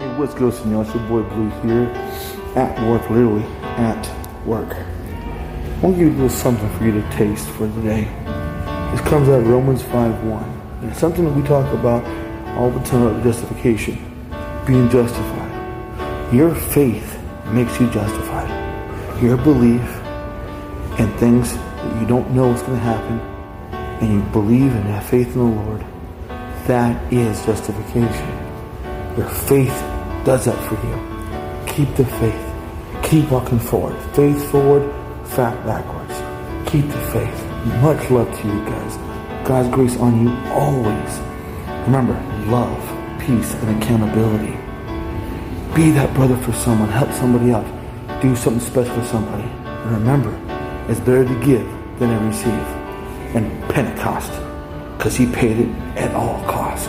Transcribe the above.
Hey, what's good, y'all? It's your boy Blue here at work, literally at work. I want to give you a little something for you to taste for today. This comes out of Romans 5 1. And it's something that we talk about all the time justification, being justified. Your faith makes you justified. Your belief and things that you don't know what's going to happen, and you believe and have faith in the Lord, that is justification. Your faith does that for you. Keep the faith. Keep walking forward. Faith forward, fact backwards. Keep the faith. Much love to you guys. God's grace on you always. Remember, love, peace, and accountability. Be that brother for someone. Help somebody out. Do something special for somebody. And remember, it's better to give than to receive. And Pentecost, because he paid it at all cost.